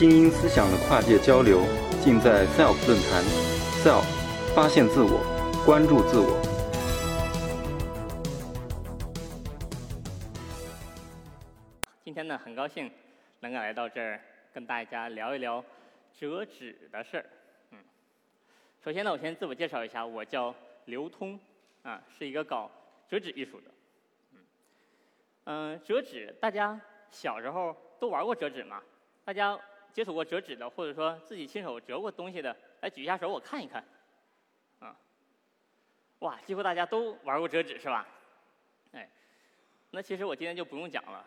精英思想的跨界交流，尽在 SELF 论坛。SELF，发现自我，关注自我。今天呢，很高兴能够来到这儿，跟大家聊一聊折纸的事儿。嗯，首先呢，我先自我介绍一下，我叫刘通，啊，是一个搞折纸艺术的。嗯，折纸，大家小时候都玩过折纸吗？大家接触过折纸的，或者说自己亲手折过东西的，来举一下手，我看一看。啊，哇，几乎大家都玩过折纸是吧？哎，那其实我今天就不用讲了。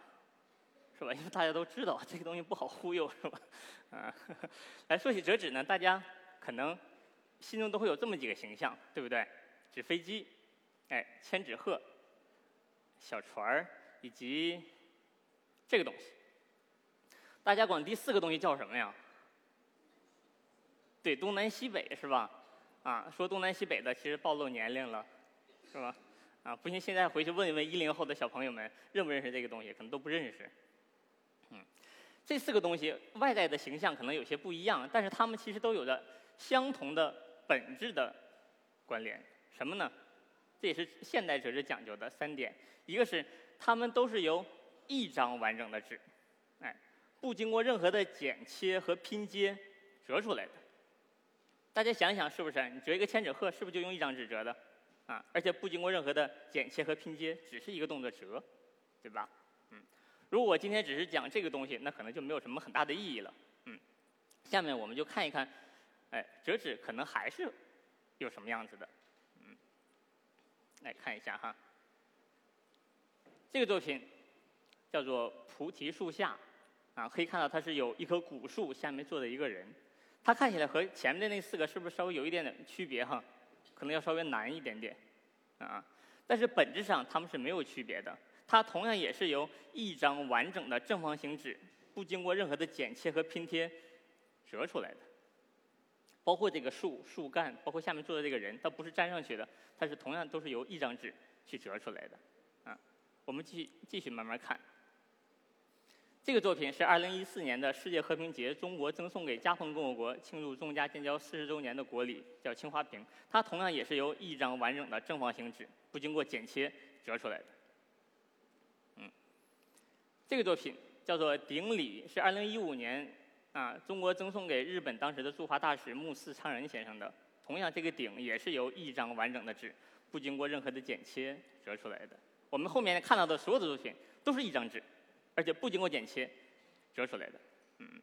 是吧？因为大家都知道这个东西不好忽悠，是吧？啊，来说起折纸呢，大家可能心中都会有这么几个形象，对不对？纸飞机，哎，千纸鹤，小船儿，以及这个东西。大家管第四个东西叫什么呀？对，东南西北是吧？啊，说东南西北的其实暴露年龄了，是吧？啊，不信现在回去问一问一零后的小朋友们，认不认识这个东西？可能都不认识。嗯这四个东西外在的形象可能有些不一样，但是它们其实都有着相同的本质的关联。什么呢？这也是现代折纸讲究的三点：一个是它们都是由一张完整的纸，哎，不经过任何的剪切和拼接折出来的。大家想想是不是？你折一个千纸鹤，是不是就用一张纸折的？啊，而且不经过任何的剪切和拼接，只是一个动作折，对吧？嗯如果今天只是讲这个东西，那可能就没有什么很大的意义了。嗯，下面我们就看一看，哎，折纸可能还是有什么样子的。嗯，来看一下哈，这个作品叫做《菩提树下》，啊，可以看到它是有一棵古树下面坐着一个人，它看起来和前面的那四个是不是稍微有一点点区别哈？可能要稍微难一点点，啊，但是本质上它们是没有区别的。它同样也是由一张完整的正方形纸，不经过任何的剪切和拼贴折出来的。包括这个树树干，包括下面坐的这个人，它不是粘上去的，它是同样都是由一张纸去折出来的。啊，我们继续继续慢慢看。这个作品是2014年的世界和平节，中国赠送给加蓬共和国庆祝中加建交四十周年的国礼，叫青花瓶。它同样也是由一张完整的正方形纸，不经过剪切折出来的。嗯这个作品叫做《顶礼》，是2015年啊中国赠送给日本当时的驻华大使木寺昌人先生的。同样，这个顶也是由一张完整的纸，不经过任何的剪切折出来的。我们后面看到的所有的作品都是一张纸，而且不经过剪切折出来的。嗯，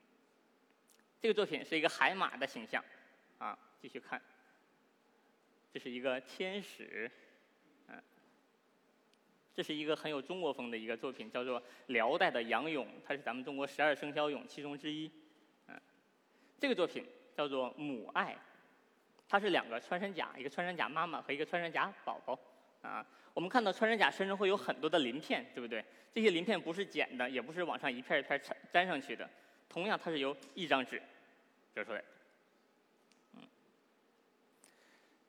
这个作品是一个海马的形象，啊，继续看，这是一个天使。嗯这是一个很有中国风的一个作品，叫做辽代的杨勇，它是咱们中国十二生肖俑其中之一。嗯，这个作品叫做母爱，它是两个穿山甲，一个穿山甲妈妈和一个穿山甲宝宝。啊，我们看到穿山甲身上会有很多的鳞片，对不对？这些鳞片不是剪的，也不是往上一片一片粘上去的，同样它是由一张纸折出来的。嗯，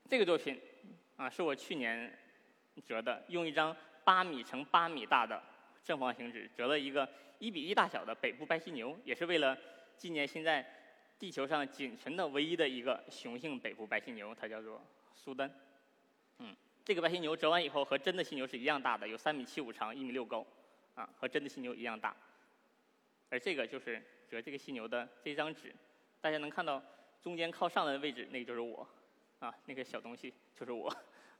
这个作品啊，是我去年折的，用一张。八米乘八米大的正方形纸折了一个一比一大小的北部白犀牛，也是为了纪念现在地球上仅存的唯一的一个雄性北部白犀牛，它叫做苏丹。嗯，这个白犀牛折完以后和真的犀牛是一样大的，有三米七五长，一米六高，啊，和真的犀牛一样大。而这个就是折这个犀牛的这张纸，大家能看到中间靠上的位置，那个就是我，啊，那个小东西就是我，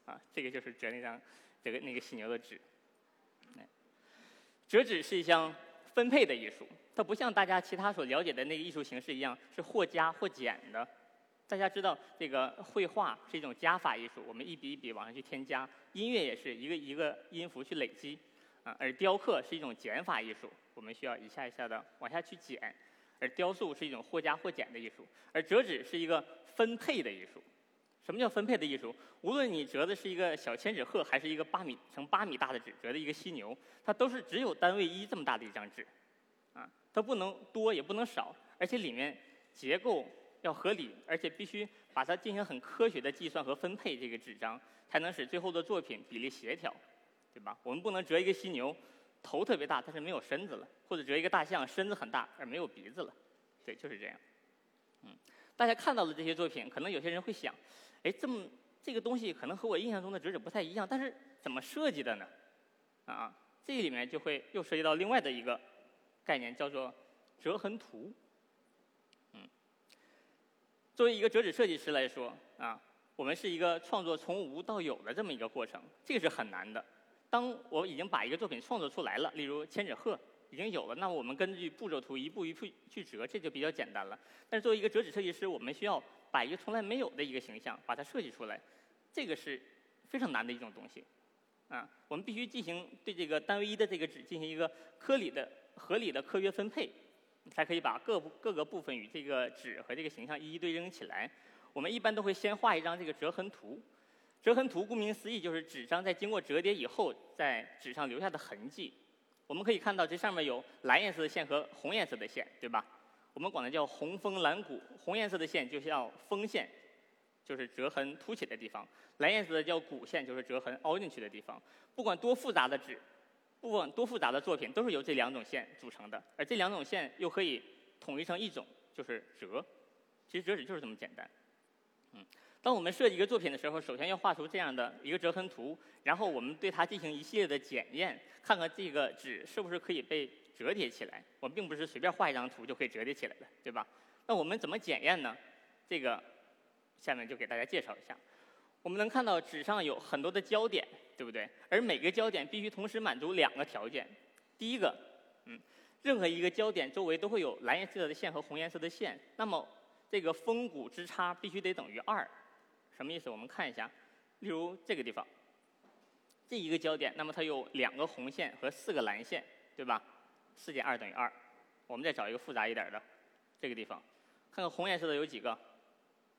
啊，这个就是折那张。这个那个犀牛的纸，折纸是一项分配的艺术，它不像大家其他所了解的那个艺术形式一样是或加或减的。大家知道，这个绘画是一种加法艺术，我们一笔一笔往上去添加；音乐也是一个一个音符去累积，啊，而雕刻是一种减法艺术，我们需要一下一下的往下去减；而雕塑是一种或加或减的艺术，而折纸是一个分配的艺术。什么叫分配的艺术？无论你折的是一个小千纸鹤，还是一个八米乘八米大的纸折的一个犀牛，它都是只有单位一这么大的一张纸，啊，它不能多也不能少，而且里面结构要合理，而且必须把它进行很科学的计算和分配这个纸张，才能使最后的作品比例协调，对吧？我们不能折一个犀牛，头特别大，但是没有身子了；或者折一个大象，身子很大而没有鼻子了，对，就是这样。嗯，大家看到的这些作品，可能有些人会想，哎，这么这个东西可能和我印象中的折纸不太一样，但是怎么设计的呢？啊，这里面就会又涉及到另外的一个概念，叫做折痕图。作为一个折纸设计师来说，啊，我们是一个创作从无到有的这么一个过程，这个是很难的。当我已经把一个作品创作出来了，例如千纸鹤已经有了，那我们根据步骤图一步一步去折，这就比较简单了。但是作为一个折纸设计师，我们需要把一个从来没有的一个形象把它设计出来，这个是非常难的一种东西。啊，我们必须进行对这个单位一的这个纸进行一个科理的、合理的科学分配，才可以把各各个部分与这个纸和这个形象一一对应起来。我们一般都会先画一张这个折痕图。折痕图顾名思义就是纸张在经过折叠以后在纸上留下的痕迹。我们可以看到这上面有蓝颜色的线和红颜色的线，对吧？我们管它叫红枫蓝谷。红颜色的线就叫枫线，就是折痕凸起的地方；蓝颜色的叫谷线，就是折痕凹进去的地方。不管多复杂的纸，不管多复杂的作品，都是由这两种线组成的。而这两种线又可以统一成一种，就是折。其实折纸就是这么简单，嗯。当我们设计一个作品的时候，首先要画出这样的一个折痕图，然后我们对它进行一系列的检验，看看这个纸是不是可以被折叠起来。我们并不是随便画一张图就可以折叠起来的，对吧？那我们怎么检验呢？这个下面就给大家介绍一下。我们能看到纸上有很多的焦点，对不对？而每个焦点必须同时满足两个条件。第一个，嗯，任何一个焦点周围都会有蓝颜色的线和红颜色的线，那么这个峰谷之差必须得等于二。什么意思？我们看一下，例如这个地方，这一个焦点，那么它有两个红线和四个蓝线，对吧？四减二等于二。我们再找一个复杂一点的，这个地方，看看红颜色的有几个？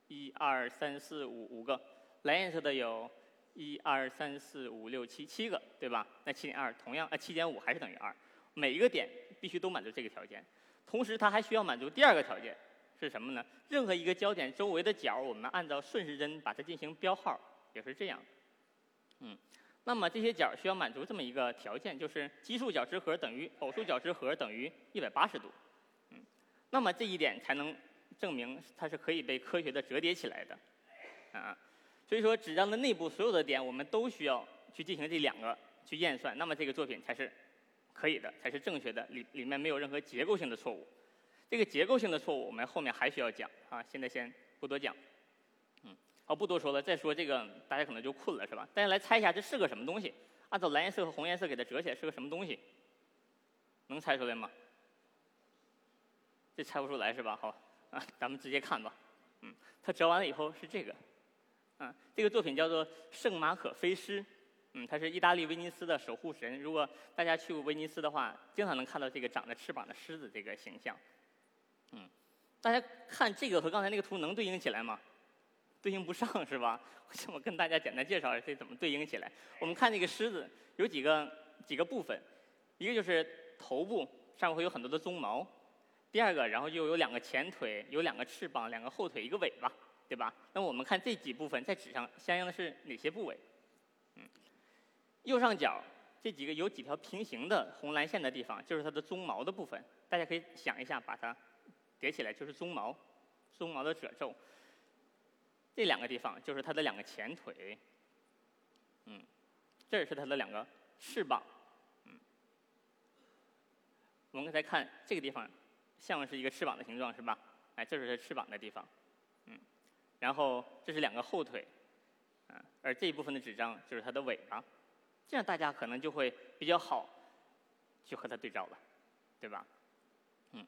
一二三四五五个。蓝颜色的有一二三四五六七七个，对吧？那七点二同样，呃，七点五还是等于二。每一个点必须都满足这个条件，同时它还需要满足第二个条件。是什么呢？任何一个焦点周围的角，我们按照顺时针把它进行标号，也是这样。嗯，那么这些角需要满足这么一个条件，就是奇数角之和等于偶数角之和等于一百八十度。嗯，那么这一点才能证明它是可以被科学的折叠起来的。啊，所以说纸张的内部所有的点，我们都需要去进行这两个去验算，那么这个作品才是可以的，才是正确的，里里面没有任何结构性的错误。这个结构性的错误，我们后面还需要讲啊，现在先不多讲。嗯，好，不多说了。再说这个，大家可能就困了，是吧？大家来猜一下，这是个什么东西？按照蓝颜色和红颜色给它折起来，是个什么东西？能猜出来吗？这猜不出来是吧？好，啊，咱们直接看吧。嗯，它折完了以后是这个。啊，这个作品叫做《圣马可飞狮》。嗯，它是意大利威尼斯的守护神。如果大家去过威尼斯的话，经常能看到这个长着翅膀的狮子这个形象。嗯，大家看这个和刚才那个图能对应起来吗？对应不上是吧？我跟大家简单介绍一下这怎么对应起来。我们看这个狮子有几个几个部分，一个就是头部上面会有很多的鬃毛，第二个然后又有两个前腿，有两个翅膀，两个后腿，一个尾巴，对吧？那我们看这几部分在纸上相应的是哪些部位？嗯，右上角这几个有几条平行的红蓝线的地方，就是它的鬃毛的部分。大家可以想一下，把它。叠起来就是鬃毛，鬃毛的褶皱。这两个地方就是它的两个前腿，嗯，这是它的两个翅膀，嗯。我们刚才看这个地方，像是一个翅膀的形状，是吧？哎，这是它翅膀的地方，然后这是两个后腿，啊，而这一部分的纸张就是它的尾巴，这样大家可能就会比较好去和它对照了，对吧？嗯。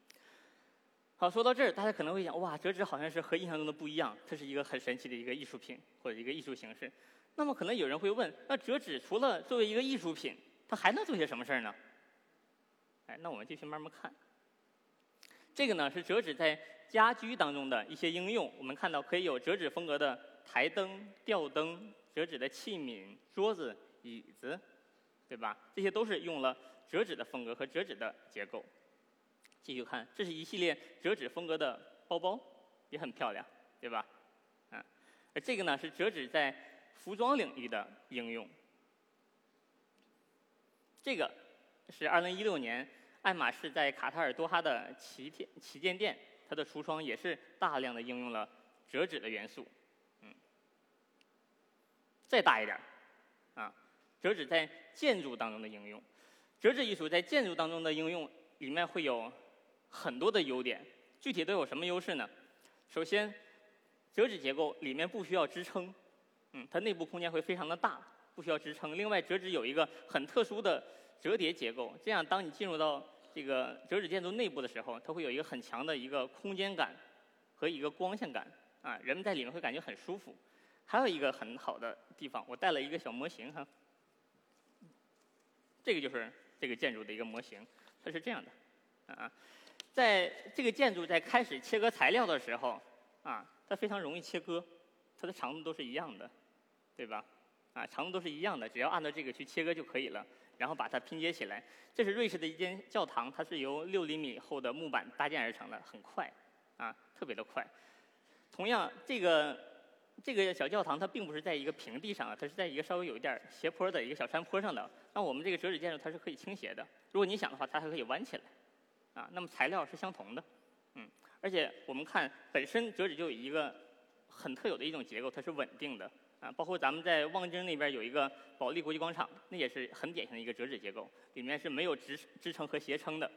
好，说到这儿，大家可能会想，哇，折纸好像是和印象中的不一样，它是一个很神奇的一个艺术品或者一个艺术形式。那么可能有人会问，那折纸除了作为一个艺术品，它还能做些什么事儿呢？哎，那我们继续慢慢看。这个呢是折纸在家居当中的一些应用。我们看到可以有折纸风格的台灯、吊灯、折纸的器皿、桌子、椅子，对吧？这些都是用了折纸的风格和折纸的结构。继续看，这是一系列折纸风格的包包，也很漂亮，对吧？嗯，而这个呢是折纸在服装领域的应用。这个是2016年爱马仕在卡塔尔多哈的旗舰旗舰店它的橱窗也是大量的应用了折纸的元素。嗯，再大一点，啊，折纸在建筑当中的应用，折纸艺术在建筑当中的应用里面会有很多的优点。具体都有什么优势呢？首先，折纸结构里面不需要支撑，嗯，它内部空间会非常的大，不需要支撑。另外，折纸有一个很特殊的折叠结构，这样当你进入到这个折纸建筑内部的时候，它会有一个很强的一个空间感和一个光线感啊，人们在里面会感觉很舒服。还有一个很好的地方，我带了一个小模型哈，这个就是这个建筑的一个模型，它是这样的啊，在这个建筑在开始切割材料的时候啊，它非常容易切割，它的长度都是一样的，对吧？啊，长度都是一样的，只要按照这个去切割就可以了。然后把它拼接起来。这是瑞士的一间教堂，它是由六厘米厚的木板搭建而成的，很快，啊，特别的快。同样，这个这个小教堂它并不是在一个平地上啊，它是在一个稍微有一点斜坡的一个小山坡上的。那我们这个折纸建筑它是可以倾斜的，如果你想的话，它还可以弯起来，啊，那么材料是相同的，嗯，而且我们看本身折纸就有一个很特有的一种结构，它是稳定的。啊，包括咱们在望京那边有一个保利国际广场，那也是很典型的一个折纸结构，里面是没有支支撑和斜撑的。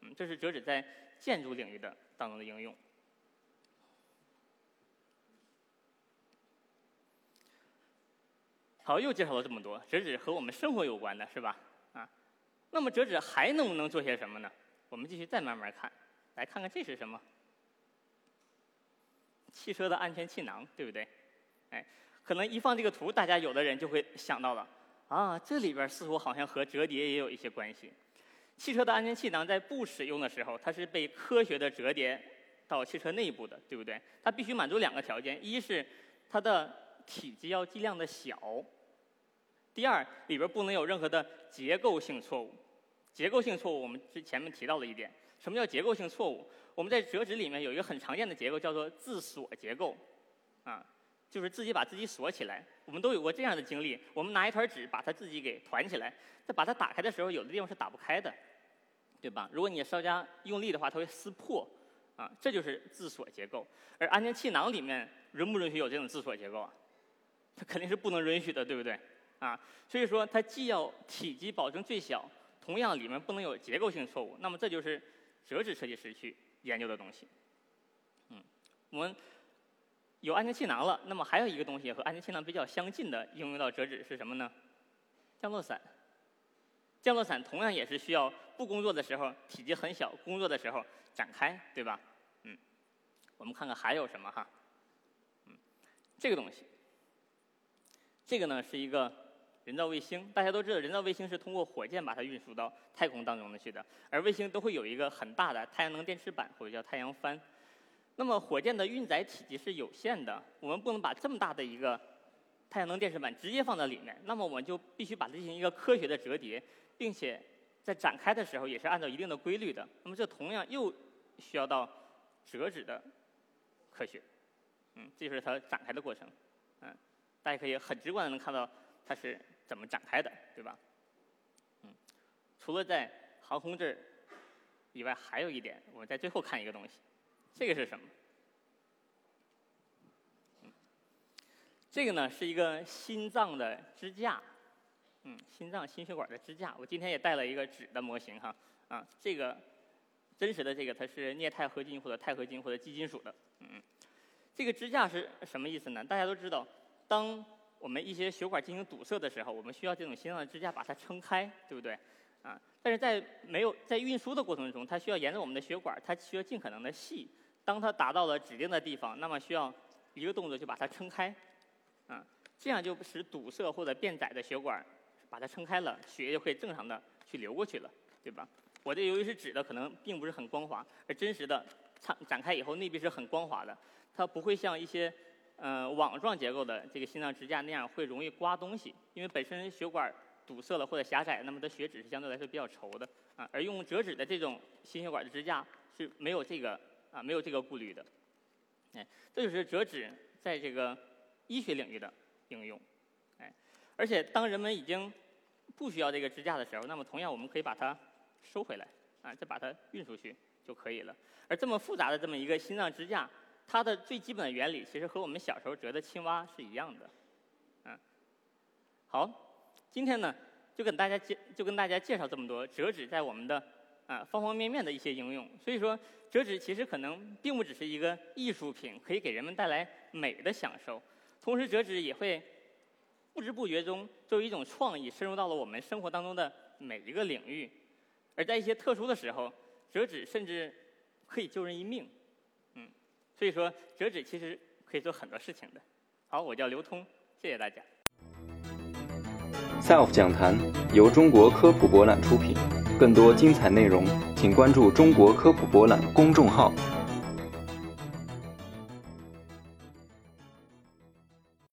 嗯，这是折纸在建筑领域的当中的应用。好，又介绍了这么多，折纸和我们生活有关的是吧？啊，那么折纸还能不能做些什么呢？我们继续再慢慢看，来看看这是什么？汽车的安全气囊，对不对？哎。可能一放这个图，大家有的人就会想到了，啊，这里边似乎好像和折叠也有一些关系。汽车的安全气囊在不使用的时候，它是被科学的折叠到汽车内部的，对不对？它必须满足两个条件：一是它的体积要尽量的小；第二，里边不能有任何的结构性错误。结构性错误，我们之前面提到了一点。什么叫结构性错误？我们在折纸里面有一个很常见的结构，叫做自锁结构，啊。就是自己把自己锁起来，我们都有过这样的经历。我们拿一团纸把它自己给团起来，在把它打开的时候，有的地方是打不开的，对吧？如果你稍加用力的话，它会撕破，啊，这就是自锁结构。而安全气囊里面允不允许有这种自锁结构啊？它肯定是不能允许的，对不对？啊，所以说它既要体积保证最小，同样里面不能有结构性错误。那么这就是折纸设计师去研究的东西。嗯，我们。有安全气囊了，那么还有一个东西和安全气囊比较相近的应用到折纸是什么呢？降落伞。降落伞同样也是需要不工作的时候体积很小，工作的时候展开，对吧？嗯，我们看看还有什么哈？嗯，这个东西，这个呢是一个人造卫星。大家都知道，人造卫星是通过火箭把它运输到太空当中的去的，而卫星都会有一个很大的太阳能电池板或者叫太阳帆。那么火箭的运载体积是有限的，我们不能把这么大的一个太阳能电池板直接放在里面。那么我们就必须把它进行一个科学的折叠，并且在展开的时候也是按照一定的规律的。那么这同样又需要到折纸的科学，嗯，这就是它展开的过程，嗯，大家可以很直观的能看到它是怎么展开的，对吧？嗯，除了在航空这儿以外，还有一点，我们在最后看一个东西。这个是什么？这个呢是一个心脏的支架，嗯，心脏心血管的支架。我今天也带了一个纸的模型哈，啊，这个真实的这个它是镍钛合金或者钛合金或者基金属的，嗯，这个支架是什么意思呢？大家都知道，当我们一些血管进行堵塞的时候，我们需要这种心脏的支架把它撑开，对不对？啊，但是在没有在运输的过程中，它需要沿着我们的血管，它需要尽可能的细。当它达到了指定的地方，那么需要一个动作就把它撑开，啊，这样就使堵塞或者变窄的血管把它撑开了，血液就可以正常的去流过去了，对吧？我这由于是纸的，可能并不是很光滑，而真实的展展开以后内壁是很光滑的，它不会像一些呃网状结构的这个心脏支架那样会容易刮东西，因为本身血管堵塞了或者狭窄，那么的血脂是相对来说比较稠的，啊，而用折纸的这种心血管的支架是没有这个。啊，没有这个顾虑的，哎，这就是折纸在这个医学领域的应用，哎，而且当人们已经不需要这个支架的时候，那么同样我们可以把它收回来，啊，再把它运出去，就可以了。而这么复杂的这么一个心脏支架，它的最基本的原理其实和我们小时候折的青蛙是一样的。嗯，好，今天呢就跟大家介就跟大家介绍这么多折纸在我们的啊方方面面的一些应用。所以说，折纸其实可能并不只是一个艺术品，可以给人们带来美的享受。同时，折纸也会不知不觉中作为一种创意，深入到了我们生活当中的每一个领域。而在一些特殊的时候，折纸甚至可以救人一命。嗯，所以说折纸其实可以做很多事情的。好，我叫刘通，谢谢大家。SELF 讲坛由中国科普博览出品，更多精彩内容，请关注中国科普博览公众号。